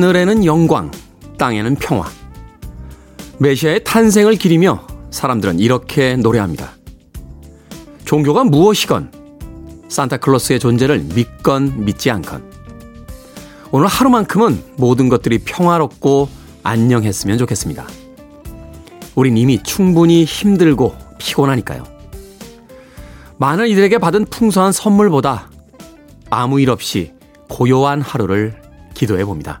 하늘에는 영광, 땅에는 평화. 메시아의 탄생을 기리며 사람들은 이렇게 노래합니다. 종교가 무엇이건 산타클로스의 존재를 믿건 믿지 않건 오늘 하루만큼은 모든 것들이 평화롭고 안녕했으면 좋겠습니다. 우린 이미 충분히 힘들고 피곤하니까요. 많은 이들에게 받은 풍성한 선물보다 아무 일 없이 고요한 하루를 기도해 봅니다.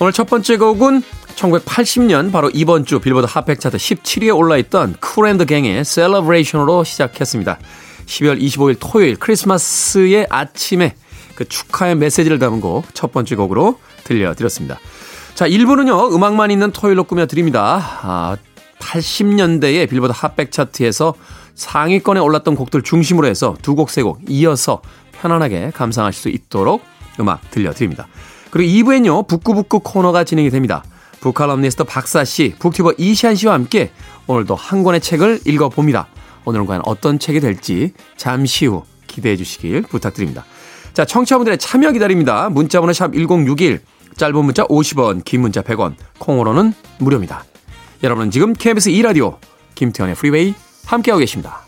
오늘 첫 번째 곡은 1980년 바로 이번 주 빌보드 핫백 차트 17위에 올라있던 쿨앤드 갱의 셀러브레이션으로 시작했습니다. 12월 25일 토요일 크리스마스의 아침에 그 축하의 메시지를 담은 곡 첫 번째 곡으로 들려드렸습니다. 자, 1부는요, 음악만 있는 토요일로 꾸며드립니다. 아, 80년대의 빌보드 핫백 차트에서 상위권에 올랐던 곡들 중심으로 해서 두 곡, 세 곡 이어서 편안하게 감상하실 수 있도록 음악 들려드립니다. 그리고 2부엔요, 북구북구 코너가 진행이 됩니다. 북칼럼니스트 박사씨, 북튜버 이시안씨와 함께 오늘도 한 권의 책을 읽어봅니다. 오늘은 과연 어떤 책이 될지 잠시 후 기대해 주시길 부탁드립니다. 자, 청취자분들의 참여 기다립니다. 문자번호 샵 1061, 짧은 문자 50원, 긴 문자 100원, 콩으로는 무료입니다. 여러분은 지금 KBS 2라디오 김태현의 프리웨이 함께하고 계십니다.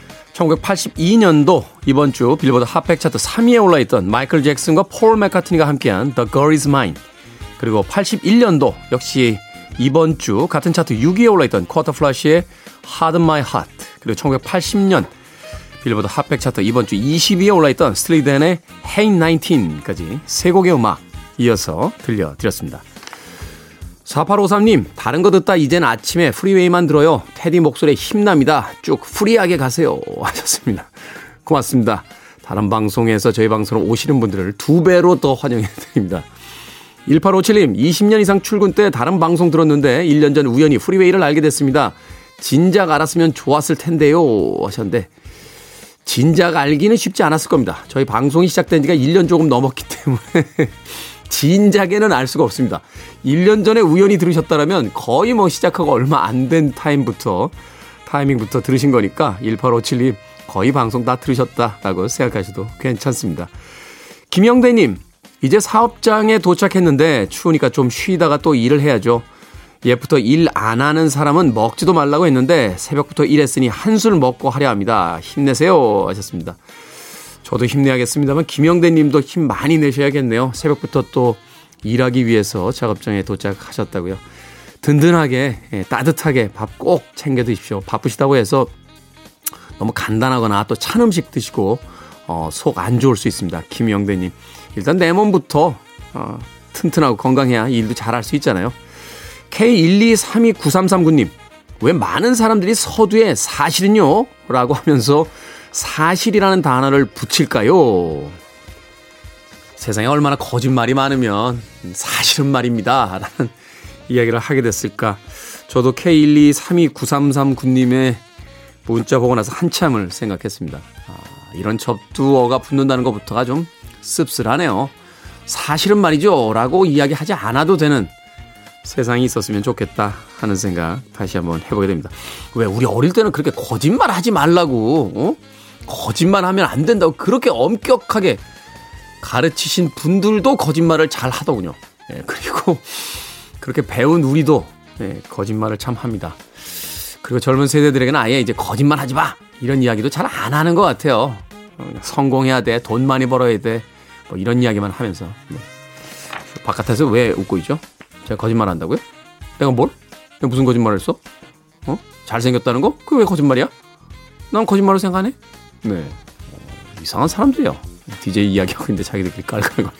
1982년도 이번 주 빌보드 핫백 차트 3위에 올라있던 마이클 잭슨과 폴 맥카트니가 함께한 The Girl Is Mine 그리고 81년도 역시 이번 주 같은 차트 6위에 올라있던 쿼터 플래시의 Harden My Heart 그리고 1980년 빌보드 핫백 차트 이번 주 20위에 올라있던 스틸리 댄의 Hey 19까지 세 곡의 음악 이어서 들려드렸습니다. 4853님, 다른 거 듣다 이젠 아침에 프리웨이만 들어요. 테디 목소리에 힘납니다. 쭉 free하게 가세요. 하셨습니다. 고맙습니다. 다른 방송에서 저희 방송으로 오시는 분들을 두 배로 더 환영해 드립니다. 1857님, 20년 이상 출근 때 다른 방송 들었는데 1년 전 우연히 프리웨이를 알게 됐습니다. 진작 알았으면 좋았을 텐데요. 하셨는데, 진작 알기는 쉽지 않았을 겁니다. 저희 방송이 시작된 지가 1년 조금 넘었기 때문에. 진작에는 알 수가 없습니다. 1년 전에 우연히 들으셨다면 거의 뭐 시작하고 얼마 안 된 타임부터 타이밍부터 들으신 거니까 1857님 거의 방송 다 들으셨다라고 생각하셔도 괜찮습니다. 김영대님 이제 사업장에 도착했는데 추우니까 좀 쉬다가 또 일을 해야죠. 예부터 일 안 하는 사람은 먹지도 말라고 했는데 새벽부터 일했으니 한술 먹고 하려 합니다. 힘내세요 하셨습니다. 저도 힘내야겠습니다만 김영대 님도 힘 많이 내셔야겠네요. 새벽부터 또 일하기 위해서 작업장에 도착하셨다고요. 든든하게 예, 따뜻하게 밥 꼭 챙겨 드십시오. 바쁘시다고 해서 너무 간단하거나 또 찬 음식 드시고 어, 속 안 좋을 수 있습니다. 김영대 님 일단 내 몸부터 어, 튼튼하고 건강해야 일도 잘할 수 있잖아요. K1232933님 왜 많은 사람들이 서두에 사실은요? 라고 하면서 사실이라는 단어를 붙일까요? 세상에 얼마나 거짓말이 많으면 사실은 말입니다. 라는 이야기를 하게 됐을까. 저도 K1232933군님의 문자 보고 나서 한참을 생각했습니다. 아, 이런 접두어가 붙는다는 것부터가 좀 씁쓸하네요. 사실은 말이죠. 라고 이야기하지 않아도 되는 세상이 있었으면 좋겠다 하는 생각 다시 한번 해보게 됩니다. 왜 우리 어릴 때는 그렇게 거짓말 하지 말라고, 어? 거짓말 하면 안 된다고 그렇게 엄격하게 가르치신 분들도 거짓말을 잘 하더군요. 예, 그리고 그렇게 배운 우리도 예, 거짓말을 참 합니다. 그리고 젊은 세대들에게는 아예 이제 거짓말 하지 마! 이런 이야기도 잘 안 하는 것 같아요. 어, 성공해야 돼, 돈 많이 벌어야 돼, 뭐 이런 이야기만 하면서. 네. 바깥에서 왜 웃고 있죠? 제가 거짓말 한다고요? 내가 뭘? 내가 무슨 거짓말을 했어? 어? 잘생겼다는 거? 그게 왜 거짓말이야? 난 거짓말로 생각하네? 네. 어, 이상한 사람들이요. DJ 이야기하고 있는데 자기들끼리 깔깔거리고.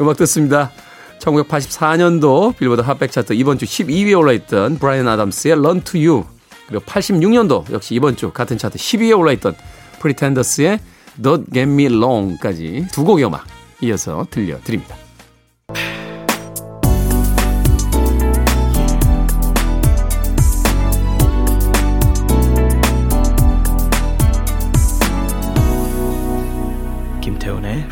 음악 듣습니다. 1984년도 빌보드 핫백 차트 이번 주 12위에 올라있던 브라이언 아담스의 Run to You 그리고 86년도 역시 이번 주 같은 차트 10위에 올라있던 프리텐더스의 Don't Get Me Wrong까지 두 곡의 음악 이어서 들려드립니다.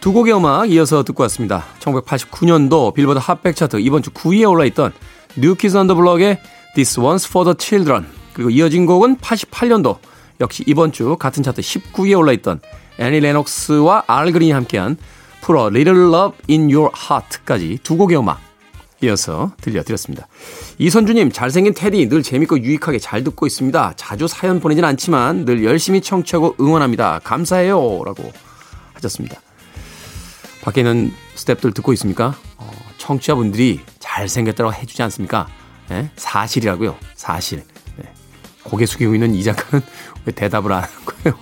두 곡의 음악 이어서 듣고 왔습니다. 1989년도 빌보드 핫백 차트 이번 주 9위에 올라있던 뉴키즈 온 더 블럭의 This One's for the Children 그리고 이어진 곡은 88년도 역시 이번 주 같은 차트 19위에 올라있던 애니 레녹스와 알 그린이 함께한 Put a Little Love in Your Heart까지 두 곡의 음악 이어서 들려드렸습니다. 이선주님, 잘생긴 테디 늘 재밌고 유익하게 잘 듣고 있습니다. 자주 사연 보내진 않지만 늘 열심히 청취하고 응원합니다. 감사해요. 라고 하셨습니다. 밖에 있는 스탭들 듣고 있습니까? 어, 청취자분들이 잘생겼다고 해주지 않습니까? 네? 사실이라고요. 사실. 네. 고개 숙이고 있는 이 작가는 왜 대답을 안 하는 거예요?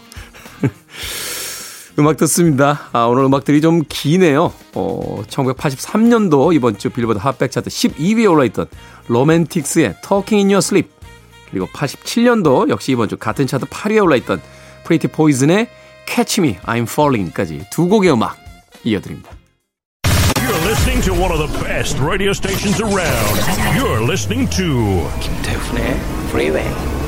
음악 듣습니다. 아, 오늘 음악들이 좀 기네요. 어, 1983년도 이번 주 빌보드 핫백 차트 12위에 올라있던 로맨틱스의 Talking in Your Sleep 그리고 87년도 역시 이번 주 같은 차트 8위에 올라있던 Pretty Poison의 Catch Me, I'm Falling까지 두 곡의 음악 이어드립니다. You're listening to one of the best radio stations around. You're listening to 김태훈의 Freeway.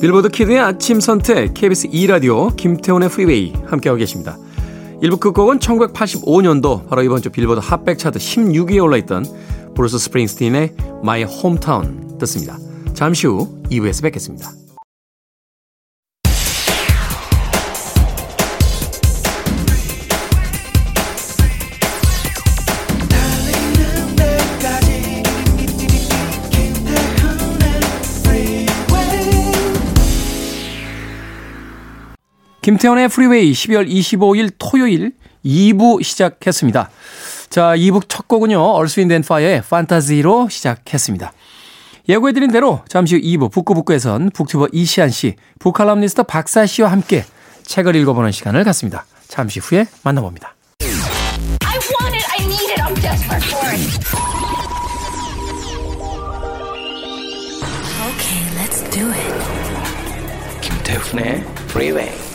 빌보드 키드의 아침 선택 KBS 2 라디오 김태훈의 프리웨이 함께하고 계십니다. 1부 끝곡은 1985년도 바로 이번 주 빌보드 핫백 차트 16위에 올라있던 브루스 스프링스틴의 My Hometown 듣습니다. 잠시 후 2부에서 뵙겠습니다. 김태훈의 프리웨이 12월 25일 토요일 2부 시작했습니다. 자, 2부 첫 곡은요. 어스 윈드 앤 파이어의 Fantasy로 시작했습니다. 예고해드린 대로 잠시 후 2부 북구북구에선 북튜버 이시안 씨, 북칼럼니스트 박사 씨와 함께 책을 읽어보는 시간을 갖습니다. 잠시 후에 만나봅니다. I want it. I need it. I'm desperate for it. Okay, let's do it. 김태훈의 Freeway.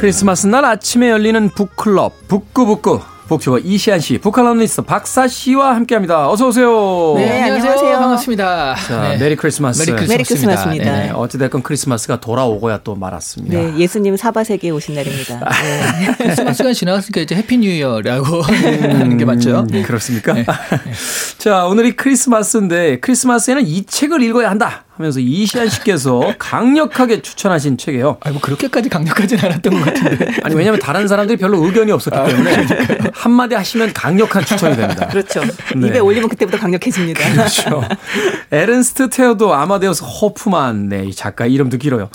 크리스마스 날 아침에 열리는 북클럽 북구북구 북튜버 이시안 씨, 북칼럼니스트 박사 씨와 함께합니다. 어서 오세요. 네, 안녕하세요. 반갑습니다. 자, 네. Merry Christmas. Merry Christmas입니다. Merry Christmas입니다. 네, 어찌됐건 크리스마스가 돌아오고야 또 말았습니다. 네, 예수님 사바세계에 오신 날입니다. 네. 크리스마스가 지나갔으니까 이제 Happy New Year라고 하는 게 맞죠? 음, 그렇습니까? 네. 자, 오늘이 크리스마스인데 크리스마스에는 이 책을 읽어야 한다 하면서 이시안 씨께서 강력하게 추천하신 책이에요. 아니 뭐 그렇게까지 강력하진 않았던 것 같은데. 아니 왜냐하면 다른 사람들이 별로 의견이 없었기 때문에 한마디 하시면 강력한 추천이 됩니다. 그렇죠. 네. 입에 올리면 그때부터 강력해집니다. 그렇죠. 에른스트 테오도 아마데우스 호프만 네, 이 작가 이름도 길어요.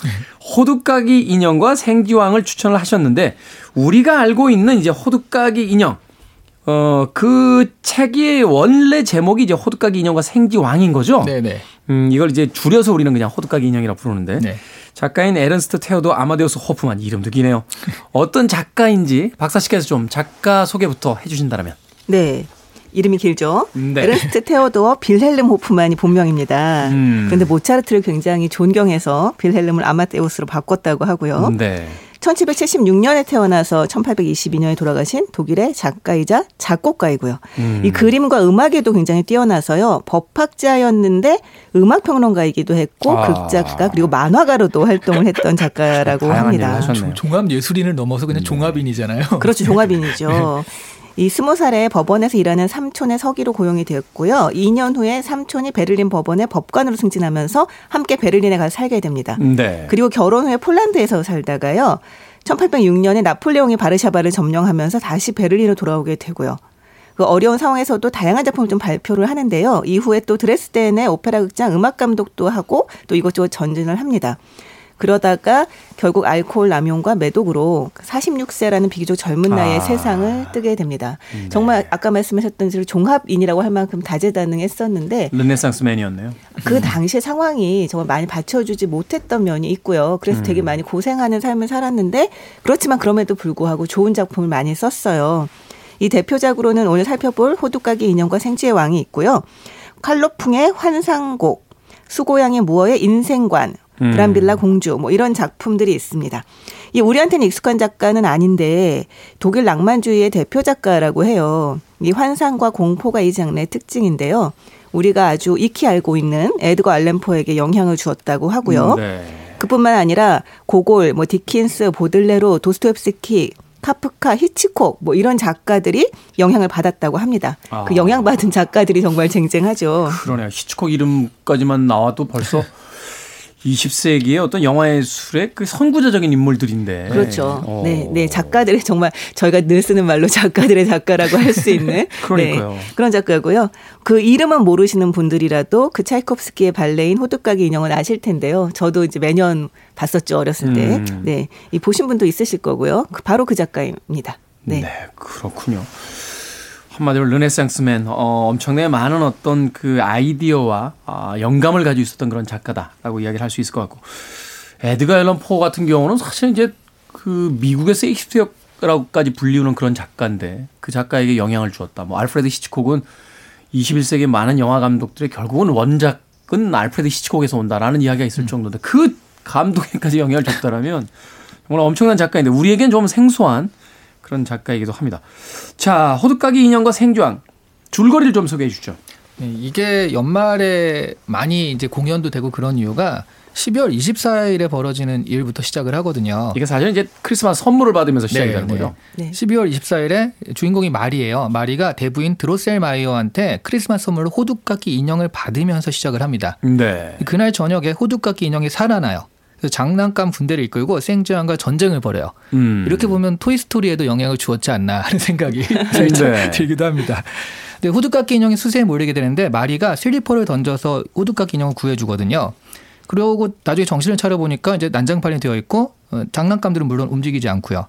호두까기 인형과 생쥐왕을 추천을 하셨는데 우리가 알고 있는 이제 호두까기 인형 어, 그 책의 원래 제목이 이제 호두까기 인형과 생쥐왕인 거죠? 네네. 음, 이걸 이제 줄여서 우리는 그냥 호두까기 인형이라고 부르는데. 네. 작가인 에른스트 테오도 아마데우스 호프만 이름도 기네요. 어떤 작가인지 박사 씨께서 좀 작가 소개부터 해주신다면. 네. 이름이 길죠. 네. 에른스트 테오도어 빌헬름 호프만이 본명입니다. 음. 그런데 모차르트를 굉장히 존경해서 빌헬름을 아마데우스로 바꿨다고 하고요. 네. 1776년에 태어나서 1822년에 돌아가신 독일의 작가이자 작곡가이고요. 음. 이 그림과 음악에도 굉장히 뛰어나서요. 법학자였는데 음악 평론가이기도 했고 아. 극작가 그리고 만화가로도 활동을 했던 작가라고 합니다. 종합 예술인을 넘어서 그냥 종합인이잖아요. 그렇죠. 종합인이죠. 이 스무 살에 법원에서 일하는 삼촌의 서기로 고용이 되었고요. 2년 후에 삼촌이 베를린 법원의 법관으로 승진하면서 함께 베를린에 가서 살게 됩니다. 네. 그리고 결혼 후에 폴란드에서 살다가요. 1806년에 나폴레옹이 바르샤바를 점령하면서 다시 베를린으로 돌아오게 되고요. 그 어려운 상황에서도 다양한 작품을 좀 발표를 하는데요. 이후에 또 드레스덴의 오페라 극장 음악 감독도 하고 또 이것저것 전진을 합니다. 그러다가 결국 알코올 남용과 매독으로 46세라는 비교적 젊은 나이에 아. 세상을 뜨게 됩니다. 정말 아까 말씀하셨던 대로 종합인이라고 할 만큼 다재다능했었는데 르네상스맨이었네요. 그 당시의 상황이 정말 많이 받쳐주지 못했던 면이 있고요. 그래서 되게 많이 고생하는 삶을 살았는데 그렇지만 그럼에도 불구하고 좋은 작품을 많이 썼어요. 이 대표작으로는 오늘 살펴볼 호두까기 인형과 생쥐의 왕이 있고요. 칼로풍의 환상곡, 수고양이 무어의 인생관, 음. 브람빌라 공주 뭐 이런 작품들이 있습니다. 이 우리한테는 익숙한 작가는 아닌데 독일 낭만주의의 대표 작가라고 해요. 이 환상과 공포가 이 장르의 특징인데요. 우리가 아주 익히 알고 있는 에드거 알렌포에게 영향을 주었다고 하고요. 네. 그뿐만 아니라 고골, 뭐 디킨스, 보들레로, 도스토옙스키, 카프카, 히치콕 뭐 이런 작가들이 영향을 받았다고 합니다. 아. 그 영향받은 작가들이 정말 쟁쟁하죠. 그러네요. 히치콕 이름까지만 나와도 벌써 20세기의 어떤 영화 예술의 그 선구자적인 인물들인데. 그렇죠. 어. 네, 네 작가들의 정말 저희가 늘 쓰는 말로 작가들의 작가라고 할 수 있는 그러니까요. 네, 그런 작가고요. 그 이름은 모르시는 분들이라도 그 차이콥스키의 발레인 호두까기 인형은 아실 텐데요. 저도 이제 매년 봤었죠 어렸을 때. 음. 네, 이 보신 분도 있으실 거고요. 그 바로 그 작가입니다. 네. 네. 그렇군요. 한마디로 Renaissance man 어, 엄청나게 많은 어떤 그 아이디어와 아, 영감을 가지고 있었던 그런 작가다라고 이야기를 할 수 있을 것 같고 에드가 앨런 포 같은 경우는 사실 이제 그 미국의 세익스피어라고까지 불리우는 그런 작가인데 그 작가에게 영향을 주었다. 뭐 알프레드 히치콕은 21세기 많은 영화 감독들의 결국은 원작은 알프레드 히치콕에서 온다라는 이야기가 있을 정도인데 그 감독에까지 영향을 줬다라면 정말 엄청난 작가인데 우리에겐 좀 생소한 그런 작가이기도 합니다. 자, 호두까기 인형과 생주왕 줄거리를 좀 소개해 주죠. 네, 이게 연말에 많이 이제 공연도 되고 그런 이유가 12월 24일에 벌어지는 일부터 시작을 하거든요. 이게 사실 이제 크리스마스 선물을 받으면서 시작이 되는 거죠. 네. 12월 24일에 주인공이 마리예요. 마리가 대부인 드로셀 마이어한테 크리스마스 선물로 호두까기 인형을 받으면서 시작을 합니다. 네. 그날 저녁에 호두까기 인형이 살아나요. 장난감 분대를 이끌고 생쥐왕과 전쟁을 벌여요. 음. 이렇게 보면 토이스토리에도 영향을 주었지 않나 하는 생각이 살짝 네. 들기도 합니다. 근데 호두까기 인형이 수세에 몰리게 되는데 마리가 슬리퍼를 던져서 호두까기 인형을 구해주거든요. 그러고 나중에 정신을 차려보니까 이제 난장판이 되어 있고 어, 장난감들은 물론 움직이지 않고요.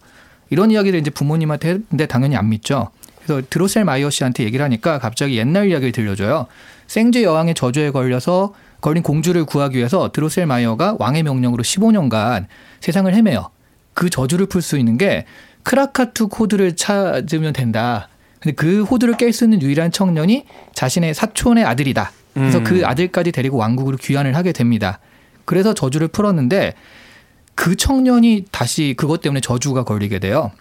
이런 이야기를 이제 부모님한테 했는데 당연히 안 믿죠. 그래서 드로셀 마이어 씨한테 얘기를 하니까 갑자기 옛날 이야기를 들려줘요. 생쥐 여왕의 저주에 걸려서 걸린 공주를 구하기 위해서 드로셀 마이어가 왕의 명령으로 15년간 세상을 헤매요. 그 저주를 풀 수 있는 게 크라카툭 호두를 찾으면 된다. 근데 그 호두를 깰 수 있는 유일한 청년이 자신의 사촌의 아들이다. 그래서 음. 그 아들까지 데리고 왕국으로 귀환을 하게 됩니다. 그래서 저주를 풀었는데 그 청년이 다시 그것 때문에 저주가 걸리게 돼요.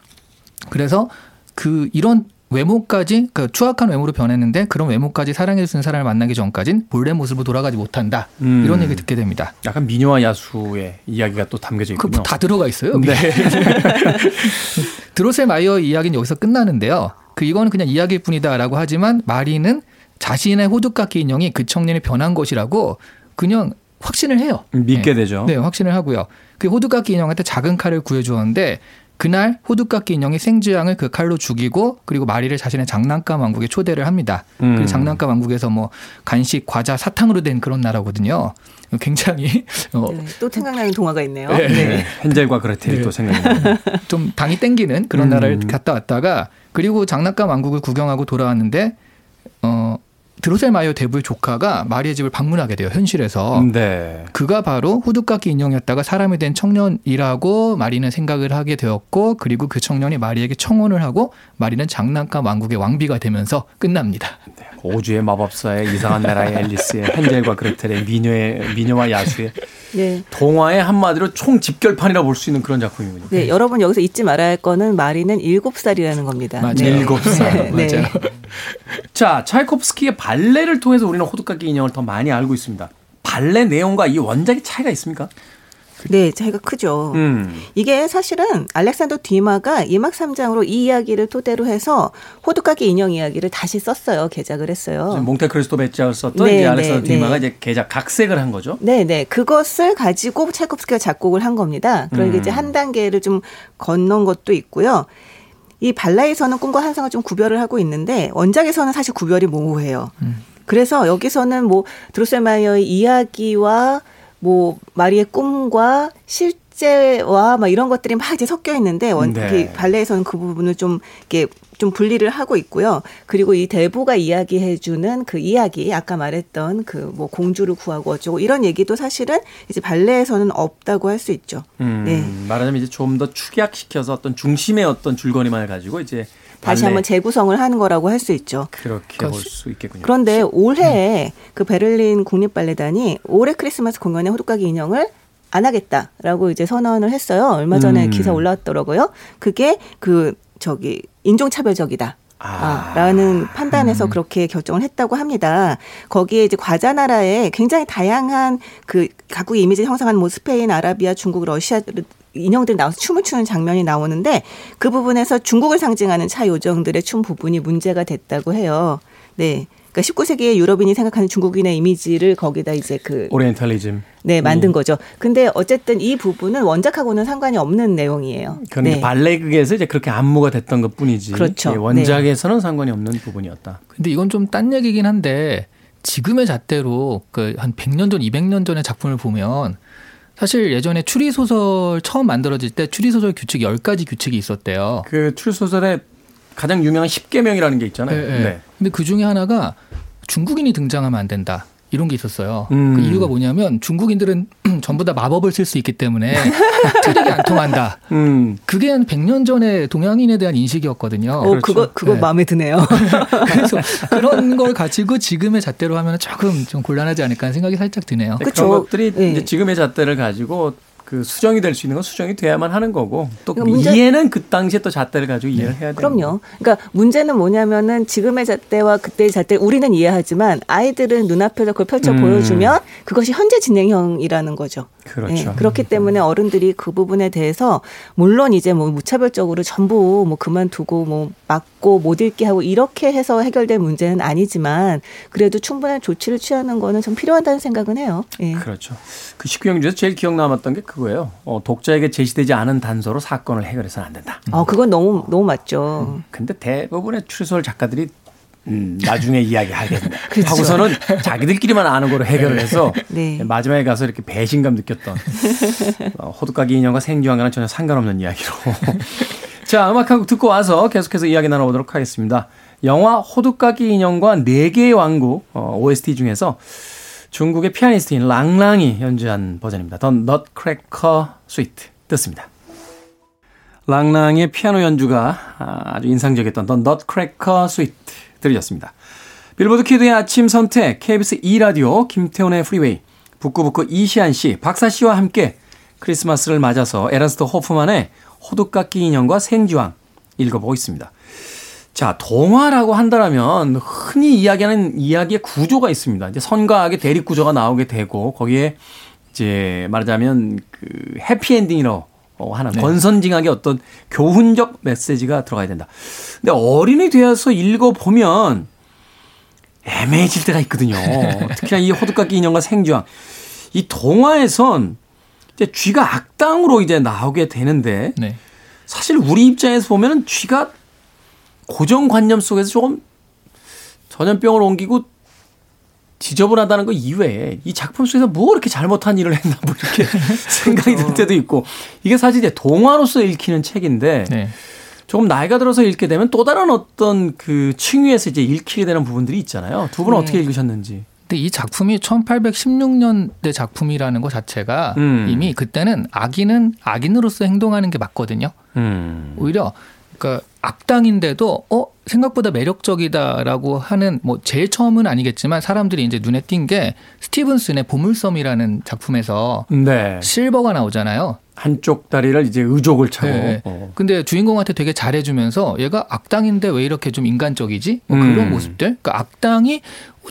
그래서 그 이런 외모까지 그 추악한 외모로 변했는데 그런 외모까지 사랑해 주는 사람을 만나기 전까진 본래 모습으로 돌아가지 못한다. 음. 이런 얘기 듣게 됩니다. 약간 미녀와 야수의 이야기가 또 담겨져 있군요. 그다 뭐 들어가 있어요. 네. 드로셀 마이어 이야기는 여기서 끝나는데요. 그 이거는 그냥 이야기일 뿐이다라고 하지만 마리는 자신의 호두깎이 인형이 그 청년이 변한 것이라고 그냥 확신을 해요. 믿게 네. 되죠. 네, 확신을 하고요. 그 호두깎이 인형한테 작은 칼을 구해주었는데 그날 호두깎이 인형이 생쥐왕을 그 칼로 죽이고 그리고 마리를 자신의 장난감 왕국에 초대를 합니다. 음. 그 장난감 왕국에서 뭐 간식, 과자, 사탕으로 된 그런 나라거든요. 굉장히 어, 네, 또 생각나는 동화가 있네요. 네. 네. 헨젤과 그레텔이 네. 또 생각나요. 좀 당이 땡기는 그런 음. 나라를 갔다 왔다가 그리고 장난감 왕국을 구경하고 돌아왔는데 어 드로셀 마이어 대부의 조카가 마리의 집을 방문하게 돼요 현실에서 네. 그가 바로 호두깎이 인형이었다가 사람이 된 청년이라고 마리는 생각을 하게 되었고 그리고 그 청년이 마리에게 청혼을 하고 마리는 장난감 왕국의 왕비가 되면서 끝납니다. 오주의 마법사의 이상한 나라의 앨리스의 헨젤과 그레텔의 미녀의 미녀와 야수의 네. 동화의 한마디로 총 집결판이라 볼 수 있는 그런 작품이군요. 네, 여러분 여기서 잊지 말아야 할 거는 마리는 일곱 살이라는 겁니다. 맞아요. 네. 일곱 살. 네. 맞아요. 자, 차이콥스키의 발레를 통해서 우리는 호두까기 인형을 더 많이 알고 있습니다. 발레 내용과 이 원작의 차이가 있습니까? 네, 차이가 크죠. 음. 이게 사실은 알렉산더 디마가 이막 3장으로 이 이야기를 토대로 해서 호두까기 인형 이야기를 다시 썼어요. 개작을 했어요. 몽테크리스토 베치아를 썼던 네, 이제 알렉산더 네, 디마가 네. 이제 개작 각색을 한 거죠. 네, 네. 그것을 가지고 차이콥스키가 작곡을 한 겁니다. 그러니까 음. 이제 한 단계를 좀 건넌 것도 있고요. 이 발라에서는 꿈과 환상을 좀 구별을 하고 있는데 원작에서는 사실 구별이 모호해요. 그래서 여기서는 뭐 드로셀마이어의 이야기와 뭐 마리의 꿈과 실제와 막 이런 것들이 막 이제 섞여 있는데 원 네. 그 발레에서는 그 부분을 좀 이렇게 좀 분리를 하고 있고요. 그리고 이 대부가 이야기해주는 그 이야기, 아까 말했던 그 뭐 공주를 구하고 어쩌고 이런 얘기도 사실은 이제 발레에서는 없다고 할 수 있죠. 음, 네. 말하자면 이제 좀 더 축약시켜서 어떤 중심의 어떤 줄거리만을 가지고 이제 다시 발레 한번 재구성을 하는 거라고 할 수 있죠. 그렇게 볼 수 있겠군요. 그런데 올해 그 베를린 국립발레단이 올해 크리스마스 공연에 호두까기 인형을 안 하겠다라고 이제 선언을 했어요. 얼마 전에 음. 기사 올라왔더라고요. 그게 그 저기 인종차별적이다. 아. 아, 라는 판단에서 그렇게 결정을 했다고 합니다. 거기에 이제 과자 나라에 굉장히 다양한 그 각국의 이미지를 형성한 뭐 스페인, 아라비아, 중국, 러시아 인형들 나와서 춤을 추는 장면이 나오는데 그 부분에서 중국을 상징하는 차 요정들의 춤 부분이 문제가 됐다고 해요. 네. 그러니까 19세기의 유럽인이 생각하는 중국인의 이미지를 거기다 이제 그 오리엔탈리즘. 네, 만든 거죠. 근데 어쨌든 이 부분은 원작하고는 상관이 없는 내용이에요. 그런데 네. 발레극에서 이제 그렇게 안무가 됐던 것 뿐이지. 그렇죠. 예, 원작에서는 상관이 없는 부분이었다. 근데 이건 좀 딴 얘기긴 한데 지금의 잣대로 그 한 100년 전, 200년 전의 작품을 보면 사실 예전에 추리 소설 처음 만들어질 때 추리 소설 규칙 10가지 규칙이 있었대요. 그 출소설의 가장 유명한 10계명이라는 게 있잖아요. 네, 네. 근데 그 중에 하나가 중국인이 등장하면 안 된다. 이런 게 있었어요. 음. 그 이유가 뭐냐면 중국인들은 전부 다 마법을 쓸 수 있기 때문에 트릭이 안 통한다. 음. 그게 한 100년 전에 동양인에 대한 인식이었거든요. 어, 그렇죠. 그거 그거 네. 마음에 드네요. 그래서 그런 걸 가지고 지금의 잣대로 하면 조금 좀 곤란하지 않을까 하는 생각이 살짝 드네요. 그쵸. 그런 것들이 예. 이제 지금의 잣대를 가지고 그 수정이 될 수 있는 건 수정이 돼야만 하는 거고 또 그러니까 이해는 그 당시에 또 잣대를 가지고 이해를 해야 돼요. 그럼요. 그러니까 문제는 뭐냐면은 지금의 잣대와 그때의 잣대 우리는 이해하지만 아이들은 눈앞에서 그걸 펼쳐 음. 보여주면 그것이 현재 진행형이라는 거죠. 그렇죠. 네, 그렇기 때문에 어른들이 그 부분에 대해서 물론 이제 뭐 무차별적으로 전부 뭐 그만두고 뭐 막고 못 읽게 하고 이렇게 해서 해결될 문제는 아니지만 그래도 충분한 조치를 취하는 거는 좀 필요하다는 생각은 해요. 예. 그렇죠. 그 19형 중에서 제일 기억 남았던 게 그거예요. 어, 독자에게 제시되지 않은 단서로 사건을 해결해서는 안 된다. 어, 그건 너무 너무 맞죠. 근데 대부분의 추리소설 작가들이 음, 나중에 이야기하겠다. 그렇죠. 하고서는 자기들끼리만 아는 거로 해결을 해서 네. 마지막에 가서 이렇게 배신감 느꼈던 어, 호두까기 인형과 생쥐왕과는 전혀 상관없는 이야기로. 자, 음악 한 곡 듣고 와서 계속해서 이야기 나눠보도록 하겠습니다. 영화 호두까기 인형과 네 개의 왕국 어, OST 중에서 중국의 피아니스트인 랑랑이 연주한 버전입니다. The Nutcracker Suite 듣습니다. 랑랑의 피아노 연주가 아주 인상적이었던 The Nutcracker Suite 들으셨습니다. 빌보드 키드의 아침 선택 KBS 2라디오 김태훈의 프리웨이 북구북구 이시한 씨, 박사 씨와 함께 크리스마스를 맞아서 에른스트 호프만의 호두깎이 인형과 생쥐왕 읽어보고 있습니다. 자, 동화라고 한다면 흔히 이야기하는 이야기의 구조가 있습니다. 이제 선과 악의 대립 구조가 나오게 되고 거기에 이제 말하자면 그 해피엔딩이라고 하는 권선징악의 어떤 교훈적 메시지가 들어가야 된다. 근데 어린이 되어서 읽어보면 애매해질 때가 있거든요. 특히나 이 호두깎이 인형과 생쥐왕. 이 동화에선 이제 쥐가 악당으로 이제 나오게 되는데 네. 사실 우리 입장에서 보면 은 쥐가 고정관념 속에서 조금 전염병을 옮기고 지저분하다는 것 이외에 이 작품 속에서 뭐 이렇게 잘못한 일을 했나 뭐 이렇게 생각이 들 때도 있고 이게 사실 이제 동화로서 읽히는 책인데 네. 조금 나이가 들어서 읽게 되면 또 다른 어떤 그 층위에서 이제 읽히게 되는 부분들이 있잖아요. 두 분은 어떻게 읽으셨는지. 근데 이 작품이 1816년대 작품이라는 것 자체가 음. 이미 그때는 악인은 악인으로서 행동하는 게 맞거든요. 음. 오히려 그러니까 악당인데도 어 생각보다 매력적이다라고 하는 뭐 제일 처음은 아니겠지만 사람들이 이제 눈에 띈 게 스티븐슨의 보물섬이라는 작품에서 네. 실버가 나오잖아요. 한쪽 다리를 이제 의족을 차고. 네. 어. 근데 주인공한테 되게 잘해주면서 얘가 악당인데 왜 이렇게 좀 인간적이지? 뭐 그런 음. 모습들. 그러니까 악당이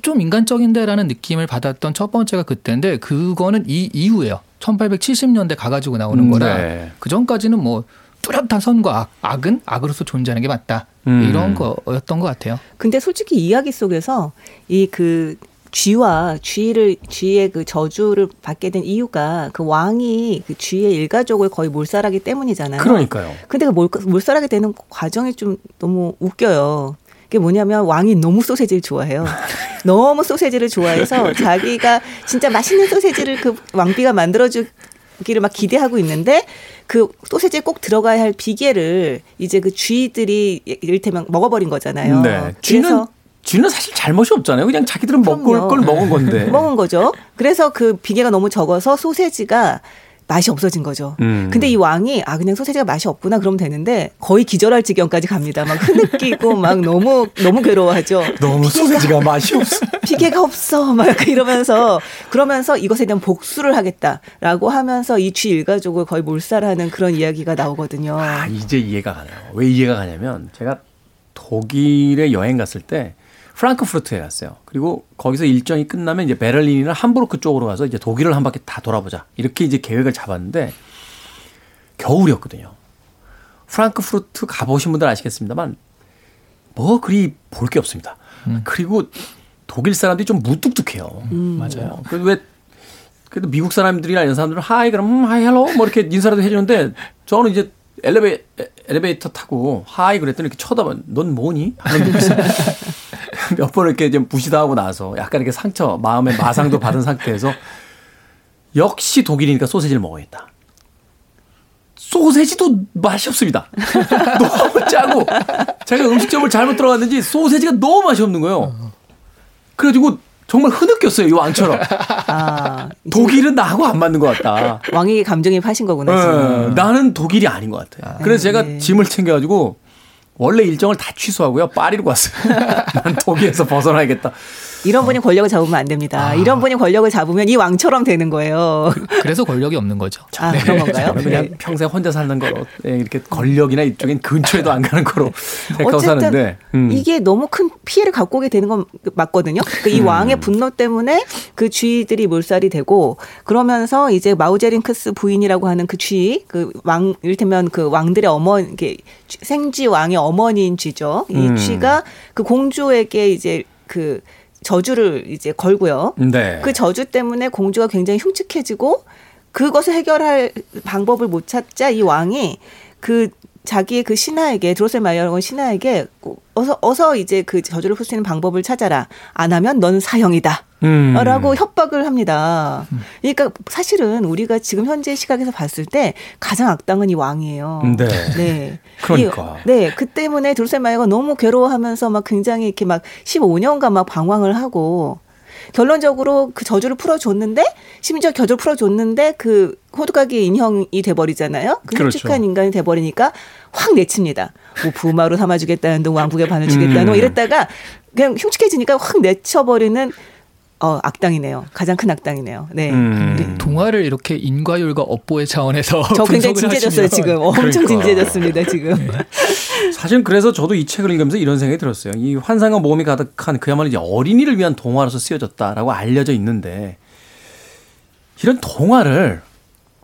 좀 인간적인데라는 느낌을 받았던 첫 번째가 그때인데 그거는 이 이후에요. 1870년대 가가지고 나오는 거라 네. 그 전까지는 뭐 뚜렷한 선과 악, 악은 악으로서 존재하는 게 맞다. 음. 이런 거였던 것 같아요. 근데 솔직히 이야기 속에서 이 그 쥐와 쥐를 쥐의 그 저주를 받게 된 이유가 그 왕이 그 쥐의 일가족을 거의 몰살하기 때문이잖아요. 그러니까요. 근데 그 몰, 몰살하게 되는 과정이 좀 너무 웃겨요. 그게 뭐냐면 왕이 너무 소세지를 좋아해요. 너무 소세지를 좋아해서 자기가 진짜 맛있는 소세지를 그 왕비가 만들어주 기를 막 기대하고 있는데 그 소세지에 꼭 들어가야 할 비계를 이제 그 쥐들이 이를테면 먹어버린 거잖아요. 네. 쥐는 쥐는 사실 잘못이 없잖아요. 그냥 자기들은 먹을. 걸 먹은 건데. 먹은 거죠. 그래서 그 비계가 너무 적어서 소세지가 맛이 없어진 거죠. 음. 근데 이 왕이 아 그냥 소세지가 맛이 없구나 그러면 되는데 거의 기절할 지경까지 갑니다. 막 흐느끼고 막 너무 너무 괴로워하죠. 너무 소세지가 맛이 없어. 비계가 없어 막 이러면서 그러면서 이것에 대한 복수를 하겠다라고 하면서 이 쥐 일가족을 거의 몰살하는 그런 이야기가 나오거든요. 아, 이제 이해가 가네요. 왜 이해가 가냐면 제가 독일에 여행 갔을 때 프랑크푸르트에 갔어요. 그리고 거기서 일정이 끝나면 이제 베를린이나 함부르크 쪽으로 가서 이제 독일을 한 바퀴 다 돌아보자. 이렇게 이제 계획을 잡았는데 겨울이었거든요. 프랑크푸르트 가보신 분들 아시겠습니다만 뭐 그리 볼 게 없습니다. 그리고 독일 사람들이 좀 무뚝뚝해요. 맞아요. 그래도 왜 그래도 미국 사람들이나 이런 사람들은 hi 그럼 음, hi hello 뭐 이렇게 인사라도 해주는데 저는 이제 엘리베, 엘리베이터 타고 hi 그랬더니 이렇게 쳐다봐 넌 뭐니? 하는 몇번 이렇게 좀 무시당하고 나서 약간 이렇게 상처 마음의 마상도 받은 상태에서 역시 독일이니까 소세지를 먹어야겠다. 소세지도 맛이 없습니다. 너무 짜고 제가 음식점을 잘못 들어갔는지 소세지가 너무 맛이 없는 거예요. 그래가지고 정말 흐느꼈어요 이 왕처럼. 아, 독일은 나하고 안 맞는 것 같다. 왕에게 감정이입하신 거구나. 예, 나는 독일이 아닌 것 같아요. 그래서 제가 네. 짐을 챙겨가지고 원래 일정을 다 취소하고요. 파리로 갔어요. 난 독일에서 벗어나야겠다. 이런 분이 권력을 잡으면 안 됩니다. 이런 분이 권력을 잡으면 이 왕처럼 되는 거예요. 그래서 권력이 없는 거죠. 아 그런 건가요? 저는 그냥 네. 평생 혼자 사는 거로 예, 이렇게 권력이나 이쪽엔 근처에도 안 가는 거로 생각하고 어쨌든 사는데 음. 이게 너무 큰 피해를 갖고 오게 되는 건 맞거든요. 그이 음. 왕의 분노 때문에 그 쥐들이 몰살이 되고 그러면서 이제 마우제링크스 부인이라고 하는 그 쥐, 그 왕, 이를테면 그 왕들의 어머, 이게 생쥐 왕의 어머니인 쥐죠. 이 음. 쥐가 그 공주에게 이제 그 저주를 이제 걸고요. 네. 그 저주 때문에 공주가 굉장히 흉측해지고 그것을 해결할 방법을 못 찾자 이 왕이 그 자기의 그 신하에게 드로셀마이어라고 하는 신하에게 어서 어서 이제 그 저주를 풀 수 있는 방법을 찾아라. 안 하면 넌 사형이다. 음. 라고 협박을 합니다. 그러니까 사실은 우리가 지금 현재 시각에서 봤을 때 가장 악당은 이 왕이에요. 네. 네. 그러니까. 이- 네. 그 때문에 드로셀마이어가 너무 괴로워하면서 막 굉장히 이렇게 막 15년간 막 방황을 하고 결론적으로 그 저주를 풀어줬는데 심지어 저주를 풀어줬는데 그 호두까기 인형이 돼버리잖아요. 그 그렇죠. 흉측한 인간이 돼버리니까 확 내칩니다. 뭐 부마로 삼아주겠다는 둥 왕국의 반을 주겠다는 뭐 음. 이랬다가 그냥 흉측해지니까 확 내쳐버리는 어 악당이네요. 가장 큰 악당이네요. 네. 음. 근데 동화를 이렇게 인과율과 업보의 차원에서 저 굉장히 진지해졌어요 하시면 지금. 엄청 그러니까. 진지해졌습니다 지금. 사실 그래서 저도 이 책을 읽으면서 이런 생각이 들었어요. 이 환상과 모험이 가득한 그야말로 이제 어린이를 위한 동화로서 쓰여졌다라고 알려져 있는데 이런 동화를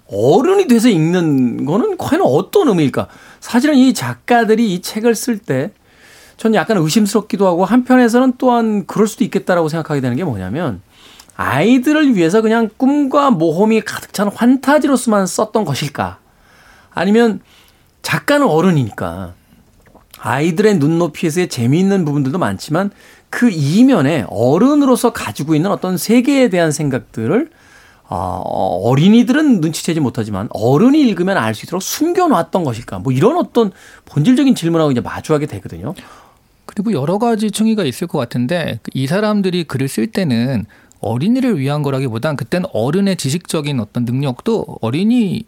어른이 돼서 읽는 거는 과연 어떤 의미일까? 사실은 이 작가들이 이 책을 쓸 때 전 약간 의심스럽기도 하고 한편에서는 또한 그럴 수도 있겠다라고 생각하게 되는 게 뭐냐면 아이들을 위해서 그냥 꿈과 모험이 가득 찬 환타지로서만 썼던 것일까? 아니면 작가는 어른이니까 아이들의 눈높이에서의 재미있는 부분들도 많지만 그 이면에 어른으로서 가지고 있는 어떤 세계에 대한 생각들을 어, 어린이들은 눈치채지 못하지만 어른이 읽으면 알 수 있도록 숨겨놨던 것일까? 뭐 이런 어떤 본질적인 질문하고 이제 마주하게 되거든요. 그리고 여러 가지 충의가 있을 것 같은데 이 사람들이 글을 쓸 때는 어린이를 위한 거라기보단 그땐 어른의 지식적인 어떤 능력도 어린이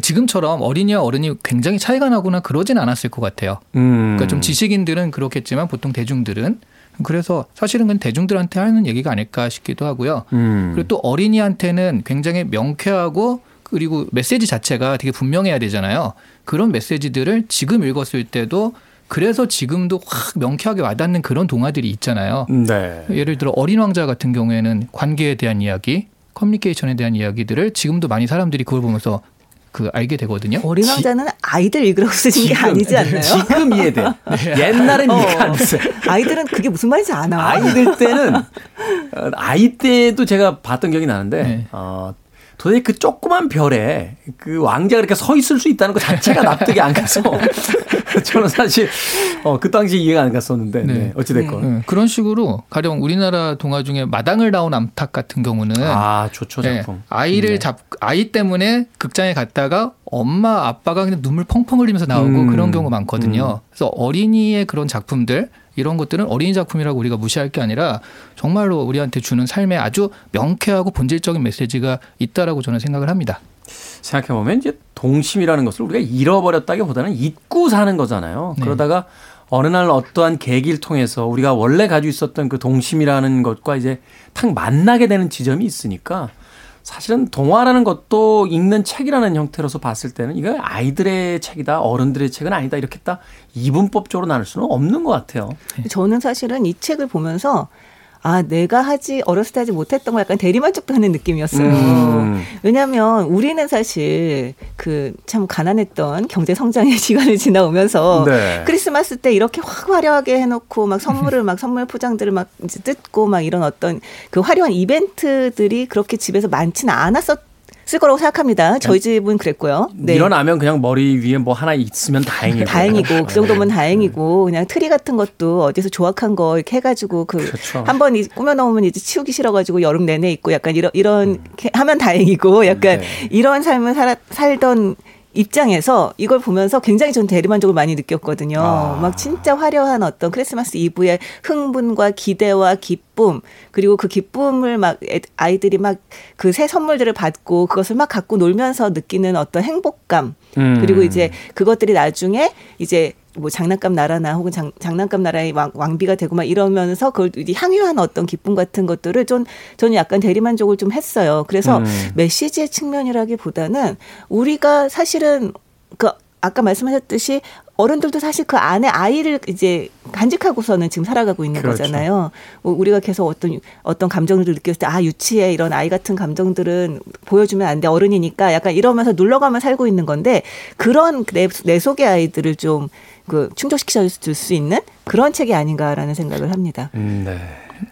지금처럼 어린이와 어른이 굉장히 차이가 나거나 그러진 않았을 것 같아요. 음. 그러니까 좀 지식인들은 그렇겠지만 보통 대중들은 그래서 사실은 그건 대중들한테 하는 얘기가 아닐까 싶기도 하고요. 음. 그리고 또 어린이한테는 굉장히 명쾌하고 그리고 메시지 자체가 되게 분명해야 되잖아요. 그런 메시지들을 지금 읽었을 때도 그래서 지금도 확 명쾌하게 와닿는 그런 동화들이 있잖아요. 네. 예를 들어 어린 왕자 같은 경우에는 관계에 대한 이야기, 커뮤니케이션에 대한 이야기들을 지금도 많이 사람들이 그걸 보면서 그 알게 되거든요. 어린 왕자는 아이들 읽으라고 쓰신 게 아니지 않나요? 지금 이해돼. 옛날엔 이해가 안 됐어요. 아이들은 그게 무슨 말인지 아나? 아이들 때는 어, 아이 때도 제가 봤던 기억이 나는데 네. 어, 도대체 그 조그만 별에 그 왕자가 이렇게 서 있을 수 있다는 것 자체가 납득이 안 가서 저는 사실 어, 그 당시 이해가 안 갔었는데 네. 네. 어찌됐건 네, 그런 식으로 가령 우리나라 동화 중에 마당을 나온 암탉 같은 경우는 아 좋죠 네, 작품 아이를 네. 잡 아이 때문에 극장에 갔다가 엄마 아빠가 그냥 눈물 펑펑 흘리면서 나오고 음. 그런 경우가 많거든요. 그래서 어린이의 그런 작품들 이런 것들은 어린이 작품이라고 우리가 무시할 게 아니라 정말로 우리한테 주는 삶에 아주 명쾌하고 본질적인 메시지가 있다라고 저는 생각을 합니다. 생각해보면 이제 동심이라는 것을 우리가 잃어버렸다기보다는 잊고 사는 거잖아요. 네. 그러다가 어느 날 어떠한 계기를 통해서 우리가 원래 가지고 있었던 그 동심이라는 것과 이제 탁 만나게 되는 지점이 있으니까 사실은 동화라는 것도 읽는 책이라는 형태로서 봤을 때는 이거 아이들의 책이다, 어른들의 책은 아니다 이렇게 딱 이분법적으로 나눌 수는 없는 것 같아요. 저는 사실은 이 책을 보면서 아 내가 하지 어렸을 때 하지 못했던 거 약간 대리만족도 하는 느낌이었어요. 음. 왜냐하면 우리는 사실 그 참 가난했던 경제 성장의 시간을 지나오면서 네. 크리스마스 때 이렇게 확 화려하게 해놓고 막 선물을 막 선물 포장들을 막 이제 뜯고 막 이런 어떤 그 화려한 이벤트들이 그렇게 집에서 많지는 않았었 을 거라고 생각합니다. 저희 집은 그랬고요. 네. 일어나면 그냥 머리 위에 뭐 하나 있으면 다행이고. 다행이고 그 정도면 네. 다행이고 그냥 트리 같은 것도 어디서 조악한 거 이렇게 해가지고 그 그렇죠. 한번 꾸며 놓으면 이제 치우기 싫어가지고 여름 내내 있고 약간 이런 이런 게 하면 다행이고 약간 음. 네. 이런 삶을 살, 살던 입장에서 이걸 보면서 굉장히 전 대리만족을 많이 느꼈거든요. 아. 막 진짜 화려한 어떤 크리스마스 이브의 흥분과 기대와 기쁨 그리고 그 기쁨을 막 애- 아이들이 막 그 새 선물들을 받고 그것을 막 갖고 놀면서 느끼는 어떤 행복감 음. 그리고 이제 그것들이 나중에 이제 뭐 장난감 나라나 혹은 장, 장난감 나라의 왕, 왕비가 되고 막 이러면서 그걸 향유한 어떤 기쁨 같은 것들을 좀 저는 약간 대리만족을 좀 했어요. 그래서 음. 메시지의 측면이라기보다는 우리가 사실은 그 아까 말씀하셨듯이 어른들도 사실 그 안에 아이를 이제 간직하고서는 지금 살아가고 있는 그렇죠. 거잖아요. 뭐 우리가 계속 어떤 어떤 감정들을 느꼈을 때 아 유치해 이런 아이 같은 감정들은 보여주면 안 돼 어른이니까 약간 이러면서 눌러가며 살고 있는 건데 그런 내, 내 속의 아이들을 좀 그 충족시켜 줄 수 있는 그런 책이 아닌가라는 생각을 합니다. 음, 네.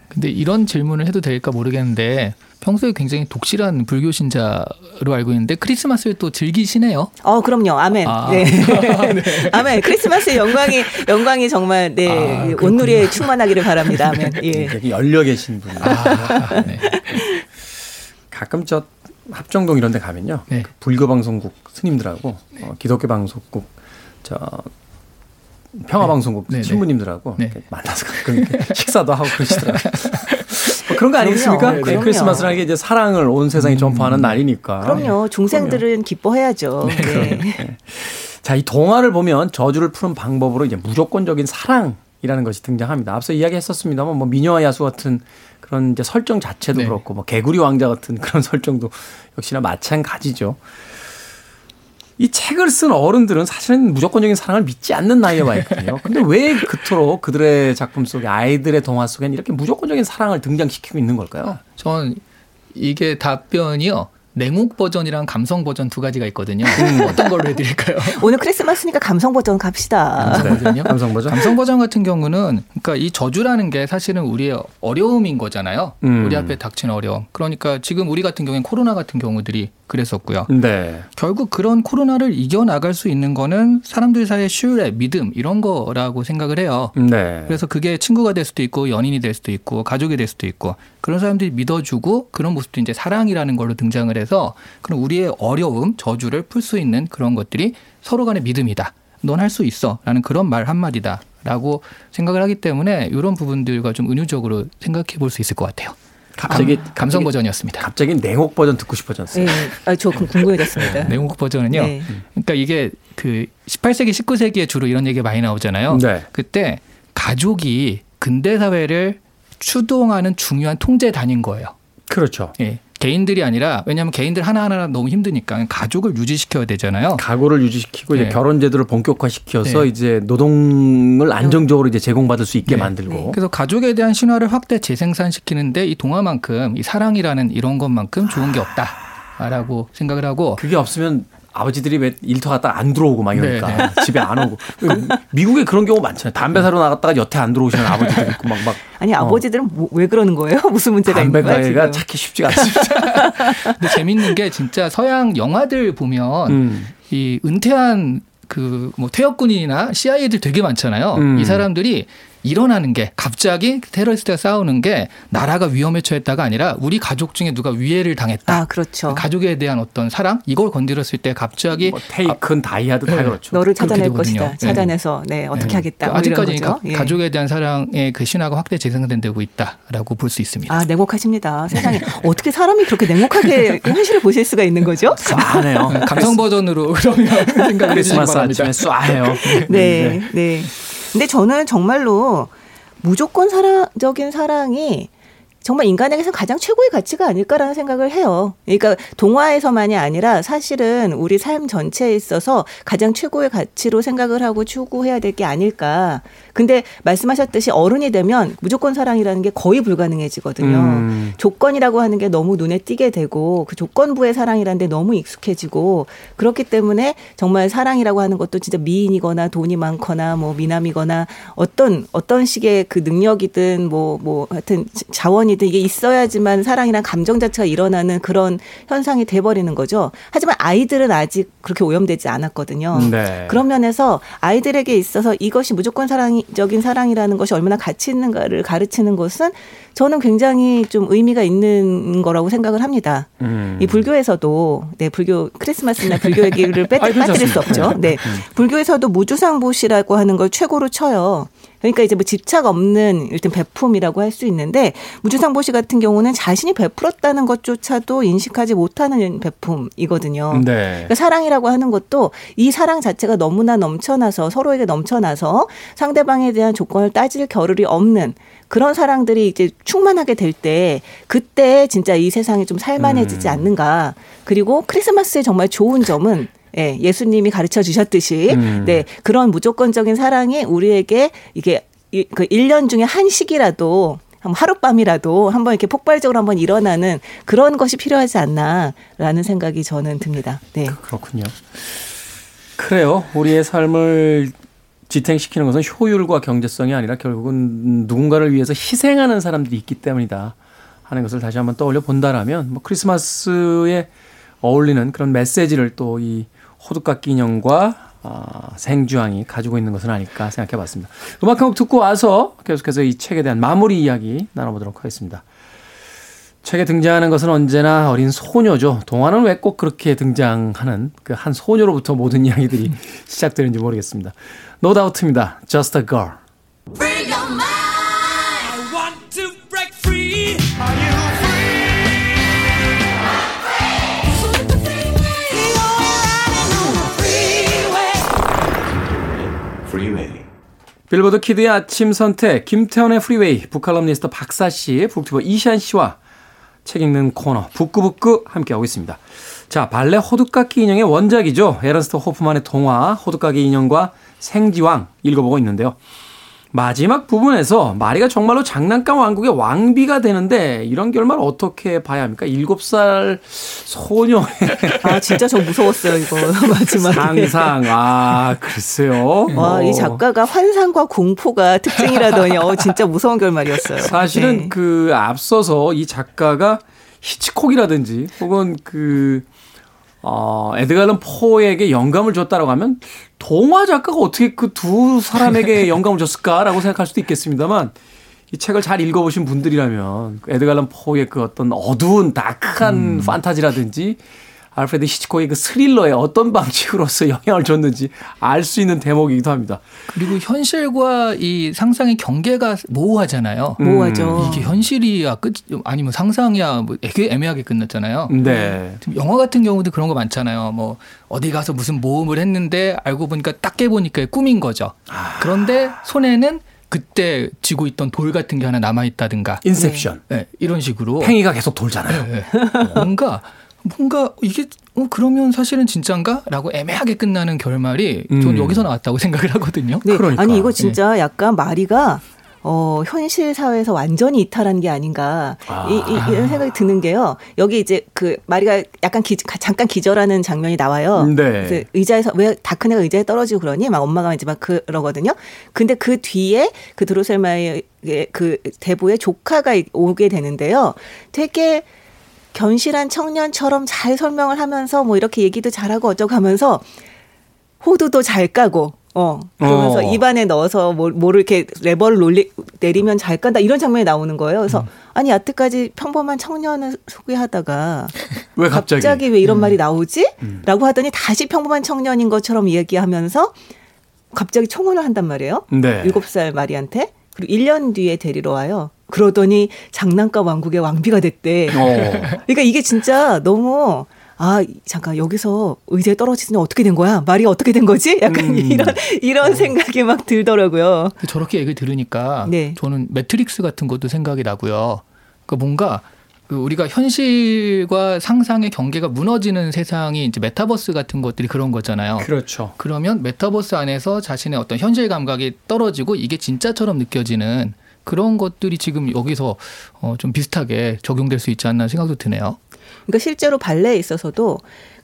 근데 이런 질문을 해도 될까 모르겠는데 평소에 굉장히 독실한 불교 신자로 알고 있는데 크리스마스를 또 즐기시네요. 어 그럼요 아멘 아. 네. 아멘 크리스마스의 영광이 영광이 정말 네 아. 온누리에 충만하기를 바랍니다 아멘 예. 여기 열려 계신 분. 아, 네. 가끔 저 합정동 이런 데 가면요. 네. 그 불교 방송국 스님들하고 어, 기독교 방송국 저 평화 방송국 네, 네. 신부님들하고 네. 이렇게 만나서 가끔 식사도 하고 그러시더라고요. 뭐 그런 거 아니겠습니까? 그럼요. 네, 그럼요. 크리스마스라는 게 이제 사랑을 온 세상에 전파하는 날이니까. 그럼요 중생들은 기뻐해야죠 네. 자, 이 동화를 보면 저주를 푸는 방법으로 이제 무조건적인 사랑이라는 것이 등장합니다. 앞서 이야기했었습니다만 뭐 미녀와 야수 같은 그런 이제 설정 자체도 네. 그렇고 뭐 개구리 왕자 같은 그런 설정도 역시나 마찬가지죠. 이 책을 쓴 어른들은 사실은 무조건적인 사랑을 믿지 않는 나이에 와 있거든요. 근데 왜 그토록 그들의 작품 속에 아이들의 동화 속엔 이렇게 무조건적인 사랑을 등장시키고 있는 걸까요? 전 이게 답변이요. 냉옥 버전이랑 감성 버전 두 가지가 있거든요. 어떤 걸로 해드릴까요? 오늘 크리스마스니까 감성 버전 갑시다. 거든요. 감성 버전? 감성 버전 같은 경우는 그러니까 이 저주라는 게 사실은 우리의 어려움인 거잖아요. 음. 우리 앞에 닥친 어려움. 그러니까 지금 우리 같은 경우엔 코로나 같은 경우들이 그랬었고요. 네. 결국 그런 코로나를 이겨나갈 수 있는 거는 사람들 사이의 신뢰, 믿음 이런 거라고 생각을 해요. 네. 그래서 그게 친구가 될 수도 있고 연인이 될 수도 있고 가족이 될 수도 있고 그런 사람들이 믿어주고 그런 모습도 이제 사랑이라는 걸로 등장을 해서 그런 우리의 어려움, 저주를 풀 수 있는 그런 것들이 서로 간의 믿음이다. 넌 할 수 있어. 라는 그런 말 한마디다. 라고 생각을 하기 때문에 이런 부분들과 좀 은유적으로 생각해 볼 수 있을 것 같아요. 갑자기 감, 감성 버전이었습니다. 갑자기 냉혹 버전 듣고 싶어졌어요. 네. 아, 저 그럼 궁금해졌습니다. 냉혹 버전은요. 네. 그러니까 이게 그 18세기, 19세기에 주로 이런 얘기가 많이 나오잖아요. 네. 그때 가족이 근대 사회를 추동하는 중요한 통제 단인 거예요. 그렇죠. 예. 개인들이 아니라 왜냐하면 개인들 하나하나 너무 힘드니까 가족을 유지시켜야 되잖아요. 가구를 유지시키고 이제 네. 결혼 제도를 본격화시켜서 네. 이제 노동을 안정적으로 이제 제공받을 수 있게 네. 만들고 그래서 가족에 대한 신화를 확대 재생산시키는데 이 동화만큼 이 사랑이라는 이런 것만큼 좋은 게 없다 라고 생각을 하고 그게 없으면 아버지들이 왜 일터 갔다가 안 들어오고 막 이러니까 네, 집에 안 오고 미국에 그런 경우 많잖아요. 담배 사러 나갔다가 여태 안 들어오시는 아버지들 있고 막 막 아니 아버지들은 뭐- 왜 그러는 거예요? 무슨 문제가 있는 담배 거야 가게가 지금? 찾기 쉽지가 않습니다. 근데 재밌는 게 진짜 서양 영화들 보면 음. 이 은퇴한 그 뭐 퇴역군인이나 CIA들 되게 많잖아요. 음. 이 사람들이 일어나는 게 갑자기 테러리스트가 싸우는 게 나라가 위험에 처했다가 아니라 우리 가족 중에 누가 위해를 당했다. 아 그렇죠. 가족에 대한 어떤 사랑 이걸 건드렸을 때 갑자기 뭐 테이큰 다이아드 다 네. 그렇죠. 너를 찾아낼. 것이다. 네. 찾아내서 네 어떻게 네. 하겠다. 뭐 아직까지 가. 예. 가족에 대한 사랑의 그 신화가 확대 재생산되고 있다라고 볼 수 있습니다. 아 냉혹하십니다. 세상에 어떻게 사람이 그렇게 냉혹하게 현실을 보실 수가 있는 거죠? 쏴네요. 네, 감성 버전으로 그러면 생각해 주시기 크리스마스 바랍니다. 쏴해요. 네, 네. 근데 저는 정말로 무조건 사랑적인 사랑이 정말 인간에게서 가장 최고의 가치가 아닐까라는 생각을 해요. 그러니까 동화에서만이 아니라 사실은 우리 삶 전체에 있어서 가장 최고의 가치로 생각을 하고 추구해야 될 게 아닐까. 근데 말씀하셨듯이 어른이 되면 무조건 사랑이라는 게 거의 불가능해지거든요. 음. 조건이라고 하는 게 너무 눈에 띄게 되고 그 조건부의 사랑이라는 데 너무 익숙해지고 그렇기 때문에 정말 사랑이라고 하는 것도 진짜 미인이거나 돈이 많거나 뭐 미남이거나 어떤 어떤 식의 그 능력이든 뭐뭐 하여튼 자원이 든 이게 있어야지만 사랑이란 감정 자체가 일어나는 그런 현상이 돼 버리는 거죠. 하지만 아이들은 아직 그렇게 오염되지 않았거든요. 네. 그런 면에서 아이들에게 있어서 이것이 무조건 사랑적인 사랑이라는 것이 얼마나 가치 있는가를 가르치는 것은 저는 굉장히 좀 의미가 있는 거라고 생각을 합니다. 음. 이 불교에서도 네 불교 크리스마스나 불교 얘기를 빼, 아이, 빠뜨릴 수. 없죠. 네 불교에서도 무주상보시라고 하는 걸 최고로 쳐요. 그러니까 이제 뭐 집착 없는 일단 베품이라고 할 수 있는데 무주상보시 같은 경우는 자신이 베풀었다는 것조차도 인식하지 못하는 베품이거든요. 네. 그러니까 사랑이라고 하는 것도 이 사랑 자체가 너무나 넘쳐나서 서로에게 넘쳐나서 상대방에 대한 조건을 따질 겨를이 없는 그런 사랑들이 이제 충만하게 될 때 그때 진짜 이 세상이 좀 살만해지지 음. 않는가. 그리고 크리스마스의 정말 좋은 점은 예, 예수님이 가르쳐 주셨듯이 음. 네, 그런 무조건적인 사랑이 우리에게 이게 이- 그 1년 중에 한 시기라도 한 하룻밤이라도 한번 이렇게 폭발적으로 한번 일어나는 그런 것이 필요하지 않나라는 생각이 저는 듭니다. 네. 그렇군요. 그래요. 우리의 삶을 지탱시키는 것은 효율과 경제성이 아니라 결국은 누군가를 위해서 희생하는 사람들이 있기 때문이다 하는 것을 다시 한번 떠올려 본다라면 뭐 크리스마스에 어울리는 그런 메시지를 또 이 호두깎이 인형과 아, 생주왕이 가지고 있는 것은 아닐까 생각해 봤습니다. 음악 한 곡 듣고 와서 계속해서 이 책에 대한 마무리 이야기 나눠보도록 하겠습니다. 책에 등장하는 것은 언제나 어린 소녀죠. 동화는 왜 꼭 그렇게 등장하는 그 한 소녀로부터 모든 이야기들이 시작되는지 모르겠습니다. No Doubt입니다. Just a girl. 빌보드 키드의 아침 선택, 김태훈의 프리웨이, 북칼럼니스트 박사 씨, 북튜버 이시한 씨와 책 읽는 코너 북구북구 함께하고 있습니다. 자, 발레 호두까기 인형의 원작이죠. 에른스트 호프만의 동화 호두까기 인형과 생쥐왕 읽어보고 있는데요. 마지막 부분에서 마리가 정말로 장난감 왕국의 왕비가 되는데 이런 결말 어떻게 봐야 합니까? 일곱 살 소녀의 아 진짜 저 무서웠어요 이거 마지막에. 상상. 아, 글쎄요. 와, 어. 이 작가가 환상과 공포가 특징이라더니 어 진짜 무서운 결말이었어요. 사실은 네. 그 앞서서 이 작가가 히치콕이라든지 혹은 그 어, 에드갈런 포에게 영감을 줬다라고 하면 동화 작가가 어떻게 그 두 사람에게 영감을 줬을까라고 생각할 수도 있겠습니다만 이 책을 잘 읽어보신 분들이라면 그 에드갈런 포의 그 어떤 어두운 다크한 판타지라든지 알프레드 히치콕의 그 스릴러에 어떤 방식으로서 영향을 줬는지 알 수 있는 대목이기도 합니다. 그리고 현실과 이 상상의 경계가 모호하잖아요. 음. 모호하죠. 이게 현실이야 끝 아니면 상상이야 뭐 되게 애매하게 끝났잖아요. 네. 영화 같은 경우도 그런 거 많잖아요. 뭐 어디 가서 무슨 모험을 했는데 알고 보니까 딱 깨보니까 꿈인 거죠. 그런데 손에는 그때 쥐고 있던 돌 같은 게 하나 남아 있다든가. 인셉션. 네, 이런 식으로 팽이가 계속 돌잖아요. 네, 뭔가 뭔가 이게 어, 그러면 사실은 진짠가?라고 애매하게 끝나는 결말이 전 음. 여기서 나왔다고 생각을 하거든요. 네. 그러니까. 아니 이거 진짜 약간 마리가 어, 현실 사회에서 완전히 이탈한 게 아닌가 아. 이, 이, 이 런 생각이 드는 게요. 여기 이제 그 마리가 약간 기, 잠깐 기절하는 장면이 나와요. 네. 그래서 의자에서 왜 다크네가 의자에 떨어지고 그러니 막 엄마가 이제 막 그러거든요. 근데 그 뒤에 그 드로셀마의 그 대부의 조카가 오게 되는데요. 되게 견실한 청년처럼 잘 설명을 하면서 뭐 이렇게 얘기도 잘하고 어쩌고 하면서 호두도 잘 까고 어 그러면서 어. 입안에 넣어서 뭐, 뭐를 이렇게 레버를 놀리, 내리면 잘 깐다 이런 장면이 나오는 거예요. 그래서 음. 아니 여태까지 평범한 청년을 소개하다가 왜 갑자기? 왜 음. 이런 말이 나오지? 라고 하더니 다시 평범한 청년인 것처럼 이야기하면서 갑자기 청혼을 한단 말이에요. 네. 일곱 살 마리한테. 그리고 1년 뒤에 데리러 와요. 그러더니 장난감 왕국의 왕비가 됐대. 어. 그러니까 이게 진짜 너무 아 잠깐 여기서 의자에 떨어지더니 어떻게 된 거야? 마리 어떻게 된 거지? 약간 음. 이런 이런 생각이 막 들더라고요. 저렇게 얘기를 들으니까 네. 저는 매트릭스 같은 것도 생각이 나고요. 그 뭔가 그 우리가 현실과 상상의 경계가 무너지는 세상이 이제 메타버스 같은 것들이 그런 거잖아요. 그렇죠. 그러면 메타버스 안에서 자신의 어떤 현실 감각이 떨어지고 이게 진짜처럼 느껴지는 그런 것들이 지금 여기서 어, 좀 비슷하게 적용될 수 있지 않나 생각도 드네요. 그러니까 실제로 발레에 있어서도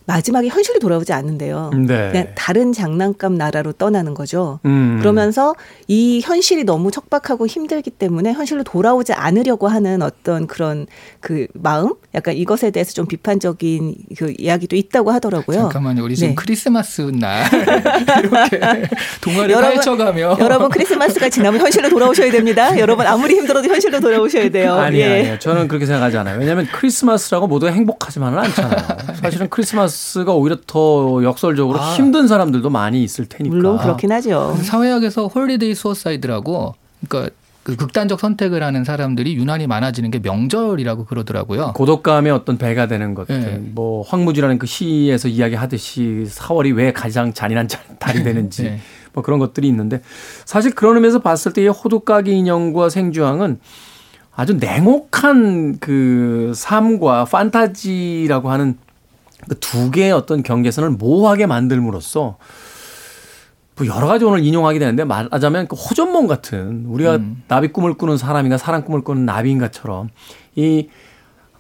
마지막에 현실이 돌아오지 않는데요. 네. 그냥 다른 장난감 나라로 떠나는 거죠. 음. 그러면서 이 현실이 너무 척박하고 힘들기 때문에 현실로 돌아오지 않으려고 하는 어떤 그런 그 마음, 약간 이것에 대해서 좀 비판적인 그 이야기도 있다고 하더라고요. 잠깐만요. 우리 지금 네. 크리스마스 날 이렇게 동화를 여러분, 파헤쳐가며 여러분 크리스마스가 지나면 현실로 돌아오셔야 됩니다. 여러분 아무리 힘들어도 현실로 돌아오셔야 돼요. 아니, 예. 아니요. 저는 그렇게 생각하지 않아요. 왜냐하면 크리스마스라고 모두가 행복하지만은 않잖아요. 사실은 크리스마스 가 오히려 더 역설적으로 아. 힘든 사람들도 많이 있을 테니까. 물론 그렇긴 하죠. 사회학에서 holiday suicide라고 그러니까 그 극단적 선택을 하는 사람들이 유난히 많아지는 게 명절이라고 그러더라고요. 고독감의 어떤 배가 되는 것들. 네. 뭐 황무지라는 그 시에서 이야기하듯이 4월이 왜 가장 잔인한 자- 달이 되는지 네. 뭐 그런 것들이 있는데 사실 그런 의미에서 봤을 때 이 호두까기 인형과 생주황은 아주 냉혹한 그 삶과 판타지라고 하는 그 두 개의 어떤 경계선을 모호하게 만들므로써 뭐 여러 가지 오늘 인용하게 되는데 말하자면 그 호전몽 같은 우리가 음. 나비 꿈을 꾸는 사람인가 사람 꿈을 꾸는 나비인가처럼 이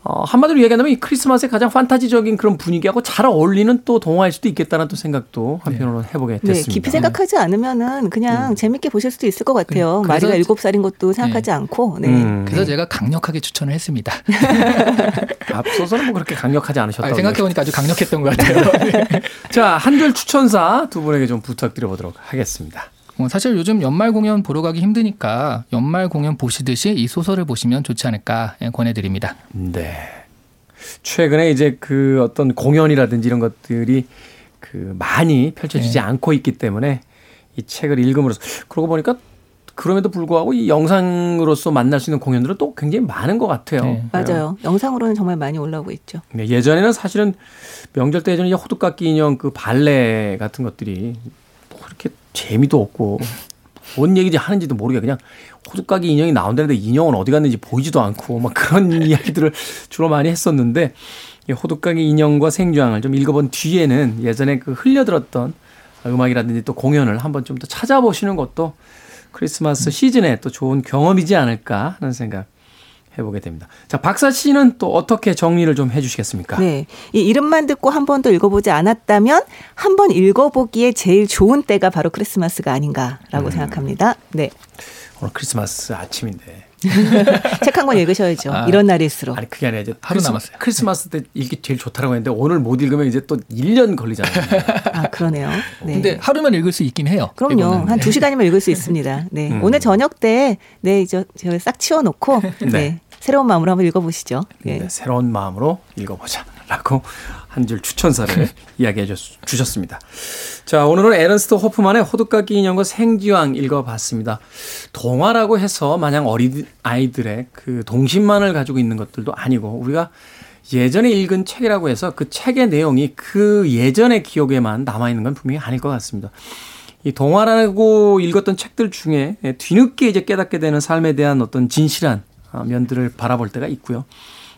어, 한마디로 얘기한다면 이 크리스마스의 가장 판타지적인 그런 분위기하고 잘 어울리는 또 동화일 수도 있겠다는 또 생각도 한편으로 해보게 네, 됐습니다. 깊이 생각하지 않으면은 그냥 재밌게 보실 수도 있을 것 같아요. 그래서 마리가 저- 일곱 살인 것도 생각하지 않고. 네. 음. 그래서 제가 강력하게 추천을 했습니다. 앞서서는 뭐 그렇게 강력하지 않으셨다고. 생각해 보니까 아주 강력했던 것 같아요. 자, 한 줄 추천사 두 분에게 좀 부탁드려 보도록 하겠습니다. 어, 사실 요즘 연말 공연 보러 가기 힘드니까 연말 공연 보시듯이 이 소설을 보시면 좋지 않을까 예, 권해드립니다. 네. 최근에 이제 그 어떤 공연이라든지 이런 것들이 그 많이 펼쳐지지 네. 않고 있기 때문에 이 책을 읽음으로써 그러고 보니까 그럼에도 불구하고 이 영상으로서 만날 수 있는 공연들은 또 굉장히 많은 것 같아요. 네. 맞아요. 영상으로는 정말 많이 올라오고 있죠. 네, 예전에는 사실은 명절 때 예전에 이 호두깎이 인형 그 발레 같은 것들이 재미도 없고 뭔 얘기지 하는지도 모르게 그냥 호두깎이 인형이 나온다는데 인형은 어디 갔는지 보이지도 않고 막 그런 이야기들을 주로 많이 했었는데 이 호두깎이 인형과 생주황을 좀 읽어본 뒤에는 예전에 그 흘려들었던 음악이라든지 또 공연을 한번 좀 더 찾아보시는 것도 크리스마스 시즌에 또 좋은 경험이지 않을까 하는 생각 해보게 됩니다. 자, 박사 씨는 또 어떻게 정리를 좀 해주시겠습니까? 네. 이 이름만 듣고 한 번도 읽어보지 않았다면 한 번 읽어보기에 제일 좋은 때가 바로 크리스마스가 아닌가라고 음. 생각합니다. 네. 오늘 크리스마스 아침인데. 책 한 권 읽으셔야죠. 아. 이런 날일수록. 아니, 그게 아니라 이제 하루 크리스마- 남았어요. 크리스마스 때 읽기 제일 좋다라고 했는데 오늘 못 읽으면 이제 또 1년 걸리잖아요. 아, 그러네요. 네. 근데 하루면 읽을 수 있긴 해요. 그럼요. 한 두 시간이면 읽을 수 있습니다. 네. 음. 오늘 저녁 때, 네, 이제 제가 싹 치워놓고, 네. 네. 새로운 마음으로 한번 읽어보시죠. 네. 네, 새로운 마음으로 읽어보자. 라고 한 줄 추천사를 이야기해 주- 주셨습니다. 자, 오늘은 에른스트 호프만의 호두까기 인형과 생지왕 읽어봤습니다. 동화라고 해서 마냥 어린 아이들의 그 동심만을 가지고 있는 것들도 아니고 우리가 예전에 읽은 책이라고 해서 그 책의 내용이 그 예전의 기억에만 남아있는 건 분명히 아닐 것 같습니다. 이 동화라고 읽었던 책들 중에 뒤늦게 이제 깨닫게 되는 삶에 대한 어떤 진실한 아, 면들을 바라볼 때가 있고요.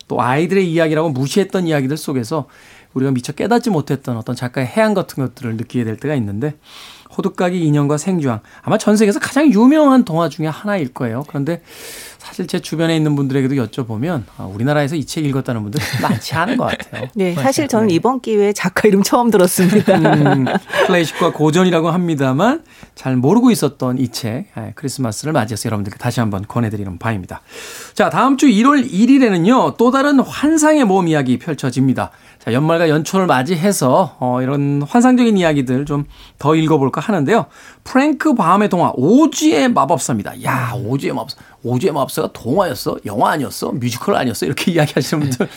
또 아이들의 이야기라고 무시했던 이야기들 속에서 우리가 미처 깨닫지 못했던 어떤 작가의 해안 같은 것들을 느끼게 될 때가 있는데 호두까기 인형과 생주왕 아마 전 세계에서 가장 유명한 동화 중에 하나일 거예요. 그런데 사실 제 주변에 있는 분들에게도 여쭤보면 아, 우리나라에서 이 책 읽었다는 분들 많지 않은 것 같아요. 네, 사실 저는 이번 기회에 작가 이름 처음 들었습니다. 음, 클래식과 고전이라고 합니다만 잘 모르고 있었던 이 책 크리스마스를 맞이해서 여러분들께 다시 한번 권해드리는 바입니다. 자 다음 주 1월 1일에는요 또 다른 환상의 모험 이야기 펼쳐집니다. 자 연말과 연초를 맞이해서 어, 이런 환상적인 이야기들 좀 더 읽어볼까 하는데요. 프랭크 바움의 동화 오즈의 마법사입니다. 야 오즈의 마법사 오즈의 마법사가 동화였어? 영화 아니었어? 뮤지컬 아니었어? 이렇게 이야기하시는 분들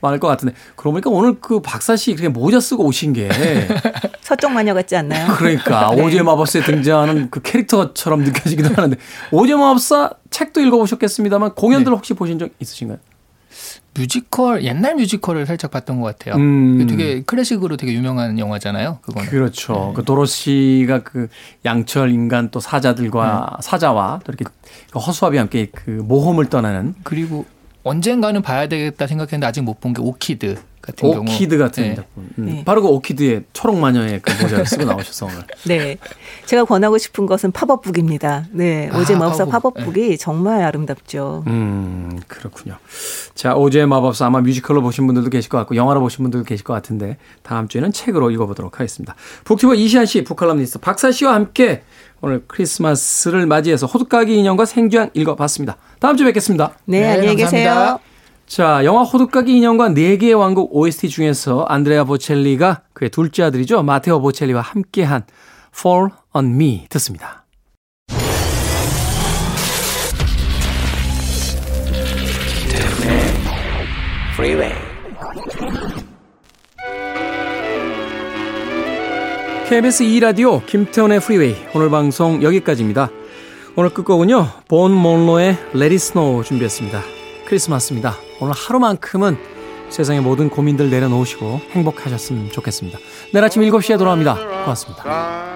많을 것 같은데 그러고 보니까 오늘 그 박사 씨 그렇게 모자 쓰고 오신 게 서쪽 마녀 같지 않나요? 그러니까 오즈의 마법사에 등장하는 그 캐릭터처럼 느껴지기도 하는데 오즈의 마법사 책도 읽어보셨겠습니다만 공연들 혹시 보신 적 있으신가요? 뮤지컬 옛날 뮤지컬을 살짝 봤던 것 같아요. 음. 되게 클래식으로 되게 유명한 영화잖아요. 그거는. 그렇죠. 그 도로시가 그 양철 인간 또 사자들과 네. 사자와 또 이렇게 그 허수아비 함께 그 모험을 떠나는 그리고 언젠가는 봐야 되겠다 생각했는데 아직 못 본 게 위키드 같은 경우. 위키드 같은 네. 작품. 음, 네. 바로 그 위키드의 초록 마녀의 그 모자를 쓰고 나오셔서 오늘. 네. 제가 권하고 싶은 것은 팝업북입니다. 네. 오즈의 아, 마법사 팝업. 팝업북이 정말 아름답죠. 음, 그렇군요. 자, 오즈의 마법사 아마 뮤지컬로 보신 분들도 계실 것 같고 영화로 보신 분들도 계실 것 같은데 다음 주에는 책으로 읽어 보도록 하겠습니다. 북튜버 이시안 씨, 북칼럼니스트 박사 씨와 함께 오늘 크리스마스를 맞이해서 호두까기 인형과 생쥐양 읽어 봤습니다. 다음 주에 뵙겠습니다. 네, 네, 안녕히 계세요. 감사합니다. 자, 영화 호두까기 인형과 네개의 왕국 OST 중에서 안드레아 보첼리가 그의 둘째 아들이죠. 마테오 보첼리와 함께한 Fall on Me 듣습니다. KBS 2라디오 김태훈의 프리웨이 오늘 방송 여기까지입니다. 오늘 끝곡은요. 본 몬로의 Let It Snow 준비했습니다. 크리스마스입니다. 오늘 하루만큼은 세상의 모든 고민들 내려놓으시고 행복하셨으면 좋겠습니다. 내일 아침 7시에 돌아옵니다. 고맙습니다.